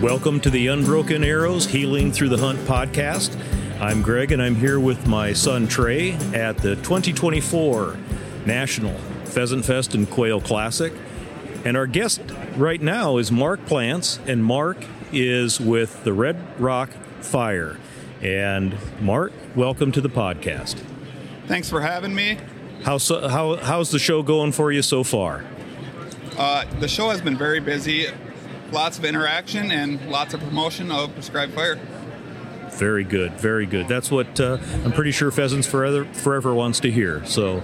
Welcome to the Unbroken Arrows Healing Through the Hunt podcast. I'm Greg and I'm here with my son Trey at the 2024 National Pheasant Fest and Quail Classic. And our guest right now is Mark Plantz, and Mark is with the Red Rock Fire. And Mark, welcome to the podcast. Thanks for having me. How's, how, how's the show going for you so far? Uh, the show has been very busy, lots of interaction and lots of promotion of prescribed fire. Very good, very good. That's what uh, I'm pretty sure Pheasants Forever, Forever wants to hear. So,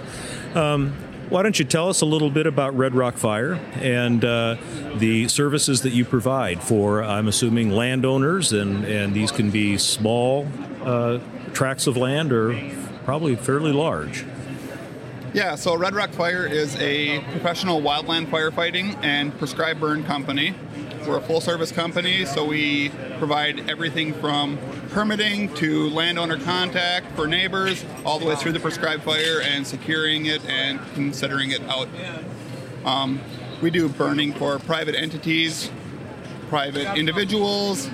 um, why don't you tell us a little bit about Red Rock Fire and uh, the services that you provide for, I'm assuming, landowners, and, and these can be small uh, tracts of land or probably fairly large. Yeah, so Red Rock Fire is a professional wildland firefighting and prescribed burn company. We're a full service company, so we provide everything from permitting to landowner contact for neighbors, all the way through the prescribed fire and securing it and considering it out. Um, we do burning for private entities, private individuals,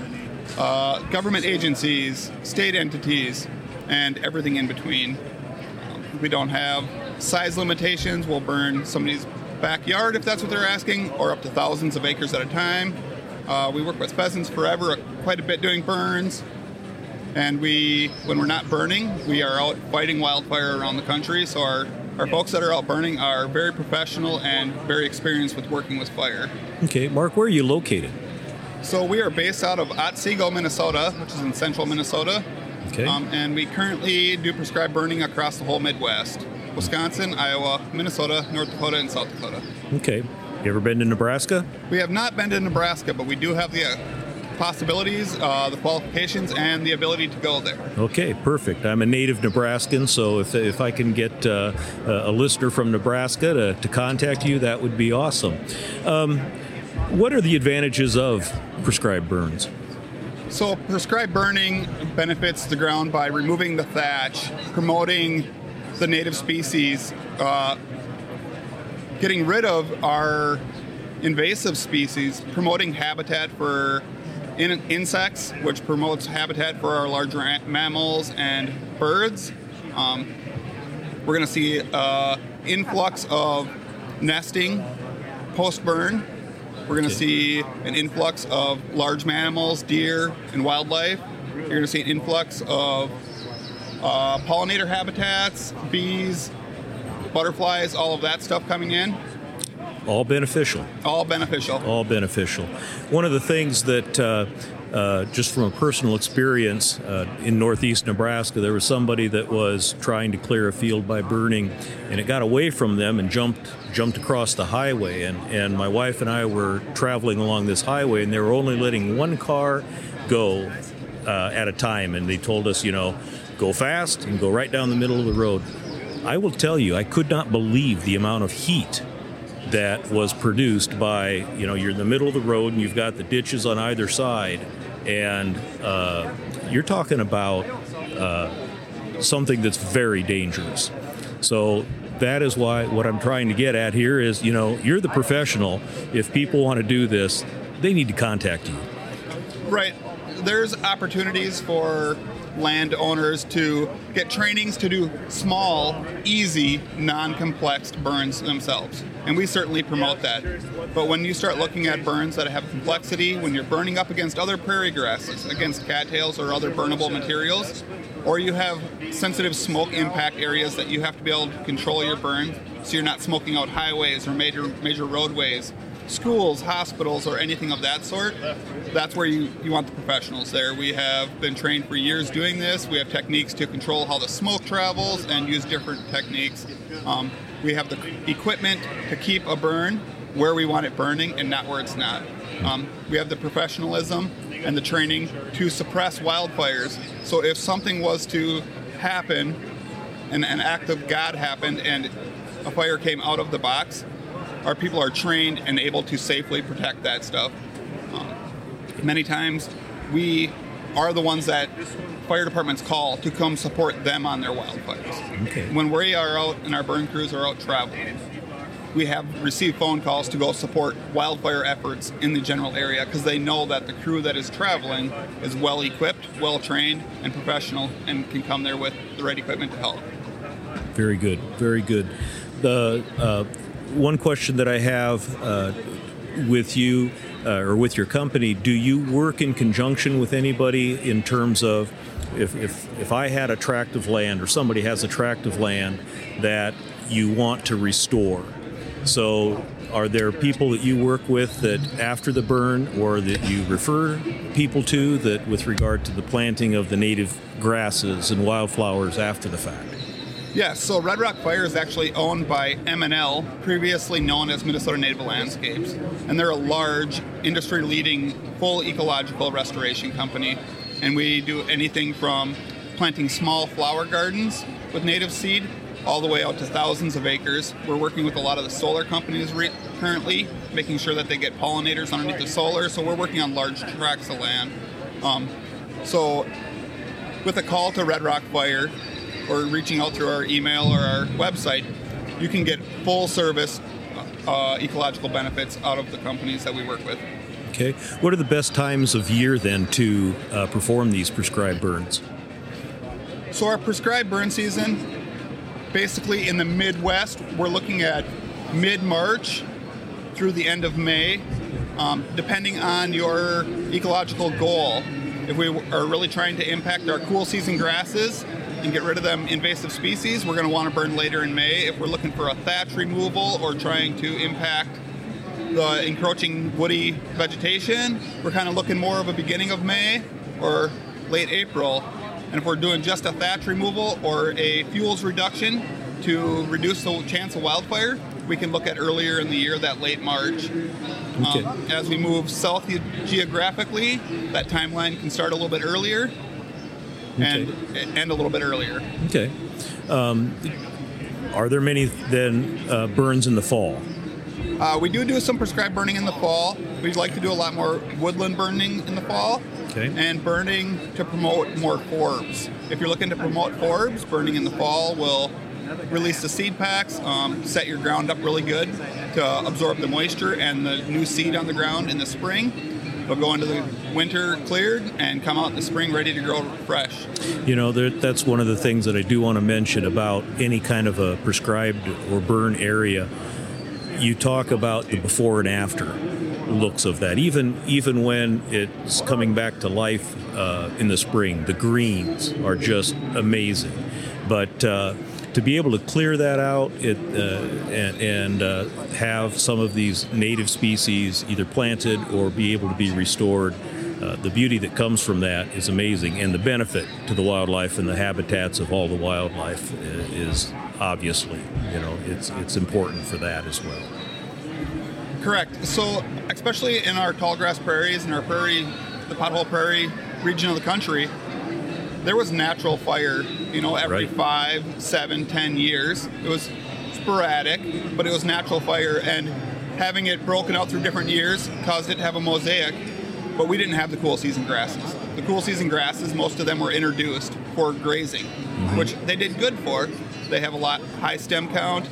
uh, government agencies, state entities, and everything in between. We don't have size limitations. We'll burn somebody's backyard if that's what they're asking, or up to thousands of acres at a time. Uh, we work with pheasants forever, quite a bit doing burns. And we, when we're not burning, we are out fighting wildfire around the country. So our, our folks that are out burning are very professional and very experienced with working with fire. Okay, Mark, where are you located? So we are based out of Otsego, Minnesota, which is in central Minnesota. Okay. Um, and we currently do prescribed burning across the whole Midwest. Wisconsin, Iowa, Minnesota, North Dakota, and South Dakota. Okay. You ever been to Nebraska? We have not been to Nebraska, but we do have the uh, possibilities, uh, the qualifications, and the ability to go there. Okay, perfect. I'm a native Nebraskan, so if, if I can get uh, a listener from Nebraska to, to contact you, that would be awesome. Um, what are the advantages of prescribed burns? So, prescribed burning benefits the ground by removing the thatch, promoting the native species, uh, getting rid of our invasive species, promoting habitat for in- insects, which promotes habitat for our larger mammals and birds. Um, we're going to see uh, influx of nesting post burn. We're going to see an influx of large mammals, deer, and wildlife. You're going to see an influx of uh, pollinator habitats, bees, butterflies, all of that stuff coming in. All beneficial. All beneficial. All beneficial. One of the things that, uh, uh, just from a personal experience uh, in northeast Nebraska, there was somebody that was trying to clear a field by burning, and it got away from them and jumped jumped across the highway. And, and my wife and I were traveling along this highway, and they were only letting one car go uh, at a time. And they told us, you know, go fast and go right down the middle of the road. I will tell you, I could not believe the amount of heat that was produced by, you know, you're in the middle of the road and you've got the ditches on either side, and uh, you're talking about uh, something that's very dangerous. So that is why what I'm trying to get at here is, you know, you're the professional. If people want to do this, they need to contact you. Right. There's opportunities for landowners to get trainings to do small, easy, non complex burns themselves. And we certainly promote that. But when you start looking at burns that have complexity, when you're burning up against other prairie grasses, against cattails or other burnable materials, or you have sensitive smoke impact areas that you have to be able to control your burn so you're not smoking out highways or major major roadways schools, hospitals, or anything of that sort, that's where you, you want the professionals there. We have been trained for years doing this. We have techniques to control how the smoke travels and use different techniques. Um, we have the equipment to keep a burn where we want it burning and not where it's not. Um, we have the professionalism and the training to suppress wildfires. So if something was to happen, and an act of God happened, and a fire came out of the box, our people are trained and able to safely protect that stuff. Um, many times, we are the ones that fire departments call to come support them on their wildfires. Okay. When we are out and our burn crews are out traveling. we have received phone calls to go support wildfire efforts in the general area because they know that the crew that is traveling is well equipped, well trained, and professional and can come there with the right equipment to help. Very good, very good. The uh, one question that I have uh, with you uh, or with your company, do you work in conjunction with anybody in terms of if, if, if I had a tract of land or somebody has a tract of land that you want to restore? So, are there people that you work with that after the burn or that you refer people to that with regard to the planting of the native grasses and wildflowers after the fact? Yes, so Red Rock Fire is actually owned by M&L, previously known as Minnesota Native Landscapes, and they're a large, industry-leading, full ecological restoration company. And we do anything from planting small flower gardens with native seed all the way out to thousands of acres. We're working with a lot of the solar companies re- currently, making sure that they get pollinators underneath the solar. So we're working on large tracts of land. Um, so with a call to Red Rock Fire or reaching out through our email or our website, you can get full service uh, ecological benefits out of the companies that we work with. Okay. What are the best times of year then to uh, perform these prescribed burns? So our prescribed burn season basically in the Midwest, we're looking at mid March through the end of May, um, depending on your ecological goal. If we are really trying to impact our cool season grasses and get rid of them invasive species, we're going to want to burn later in May. If we're looking for a thatch removal or trying to impact the encroaching woody vegetation, we're kind of looking more of a beginning of May or late April. And if we're doing just a thatch removal or a fuels reduction to reduce the chance of wildfire, we can look at earlier in the year, that late March. Okay. Um, as we move south geographically, that timeline can start a little bit earlier and end a little bit earlier. Okay. Um, are there many then uh, burns in the fall? Uh, we do do some prescribed burning in the fall. We'd like to do a lot more woodland burning in the fall. Okay. And burning to promote more forbs. If you're looking to promote forbs, burning in the fall will release the seed packs, um, set your ground up really good to absorb the moisture and the new seed on the ground in the spring. They'll go into the winter cleared and come out in the spring ready to grow fresh. You know, there, that's one of the things that I do want to mention about any kind of a prescribed or burn area. You talk about the before and after looks of that. Even even when it's coming back to life uh, in the spring, the greens are just amazing. But uh, to be able to clear that out it, uh, and, and uh, have some of these native species either planted or be able to be restored. Uh, the beauty that comes from that is amazing, and the benefit to the wildlife and the habitats of all the wildlife uh, is obviously, you know, it's it's important for that as well. Correct. So, especially in our tall grass prairies and our prairie, the pothole prairie region of the country, there was natural fire, you know, every right. five, seven, ten years. It was sporadic, but it was natural fire, and having it broken out through different years caused it to have a mosaic. But we didn't have the cool season grasses. The cool season grasses, most of them were introduced for grazing, mm-hmm. which they did good for. They have a lot high stem count,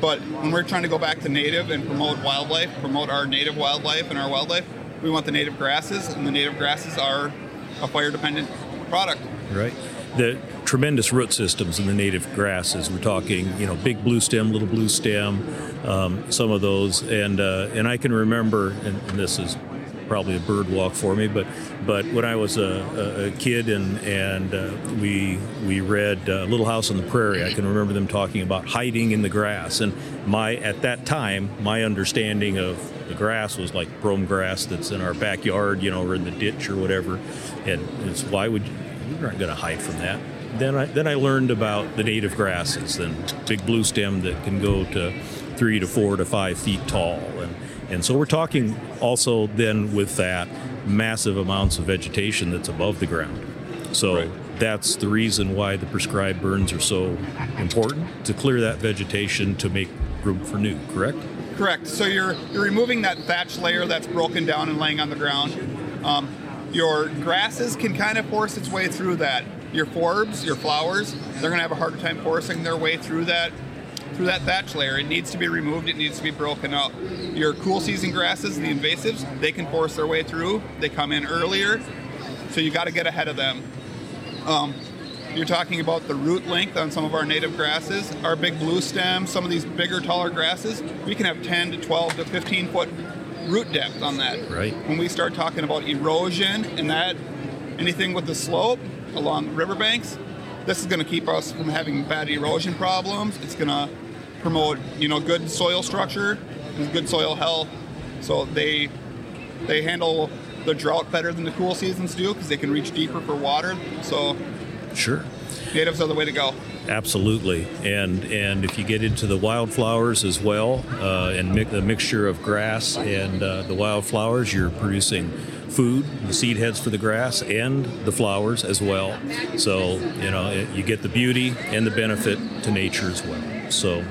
but when we're trying to go back to native and promote wildlife, promote our native wildlife and our wildlife, we want the native grasses, and the native grasses are a fire dependent product. Right. The tremendous root systems in the native grasses. We're talking, you know, big blue stem, little blue stem, um, some of those, and uh, and I can remember, and, and this is probably a bird walk for me. But but when I was a, a kid and and uh, we we read uh, Little House on the Prairie, I can remember them talking about hiding in the grass. And my at that time, my understanding of the grass was like brome grass that's in our backyard, you know, or in the ditch or whatever. And it's why would you, you aren't going to hide from that. Then I then I learned about the native grasses and big blue stem that can go to three to four to five feet tall and and so we're talking also then with that massive amounts of vegetation that's above the ground. So right. that's the reason why the prescribed burns are so important to clear that vegetation to make room for new, correct? Correct. So you're you're removing that thatch layer that's broken down and laying on the ground. Um, your grasses can kind of force its way through that. Your forbs, your flowers, they're going to have a harder time forcing their way through that through that thatch layer. It needs to be removed. It needs to be broken up. Your cool season grasses, the invasives, they can force their way through. They come in earlier, so you got to get ahead of them. Um, you're talking about the root length on some of our native grasses. Our big blue stems, some of these bigger, taller grasses, we can have 10 to 12 to 15 foot root depth on that. Right. When we start talking about erosion and that, anything with the slope along riverbanks, this is going to keep us from having bad erosion problems. It's going to promote, you know, good soil structure and good soil health. So they they handle the drought better than the cool seasons do because they can reach deeper for water. So Sure. natives are the way to go. Absolutely, and and if you get into the wildflowers as well, uh, and mi- the mixture of grass and uh, the wildflowers, you're producing food, the seed heads for the grass, and the flowers as well. So you know it, you get the beauty and the benefit to nature as well. So,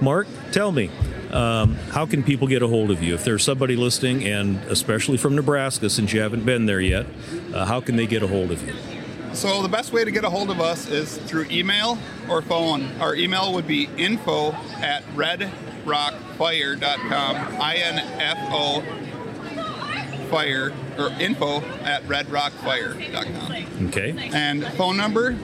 Mark, tell me. Um, how can people get a hold of you if there's somebody listening, and especially from Nebraska, since you haven't been there yet? Uh, how can they get a hold of you? So the best way to get a hold of us is through email or phone. Our email would be info at redrockfire.com. I-N-F-O fire or info at redrockfire.com. Okay. And phone number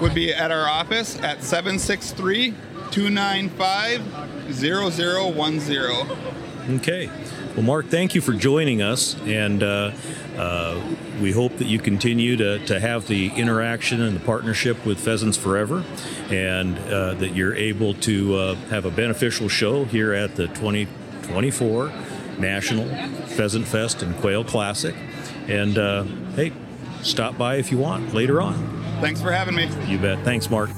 would be at our office at 763 295 0010. Okay. Well, Mark, thank you for joining us, and uh, uh, we hope that you continue to, to have the interaction and the partnership with Pheasants Forever, and uh, that you're able to uh, have a beneficial show here at the 2024 National Pheasant Fest and Quail Classic. And uh, hey, stop by if you want later on. Thanks for having me. You bet. Thanks, Mark.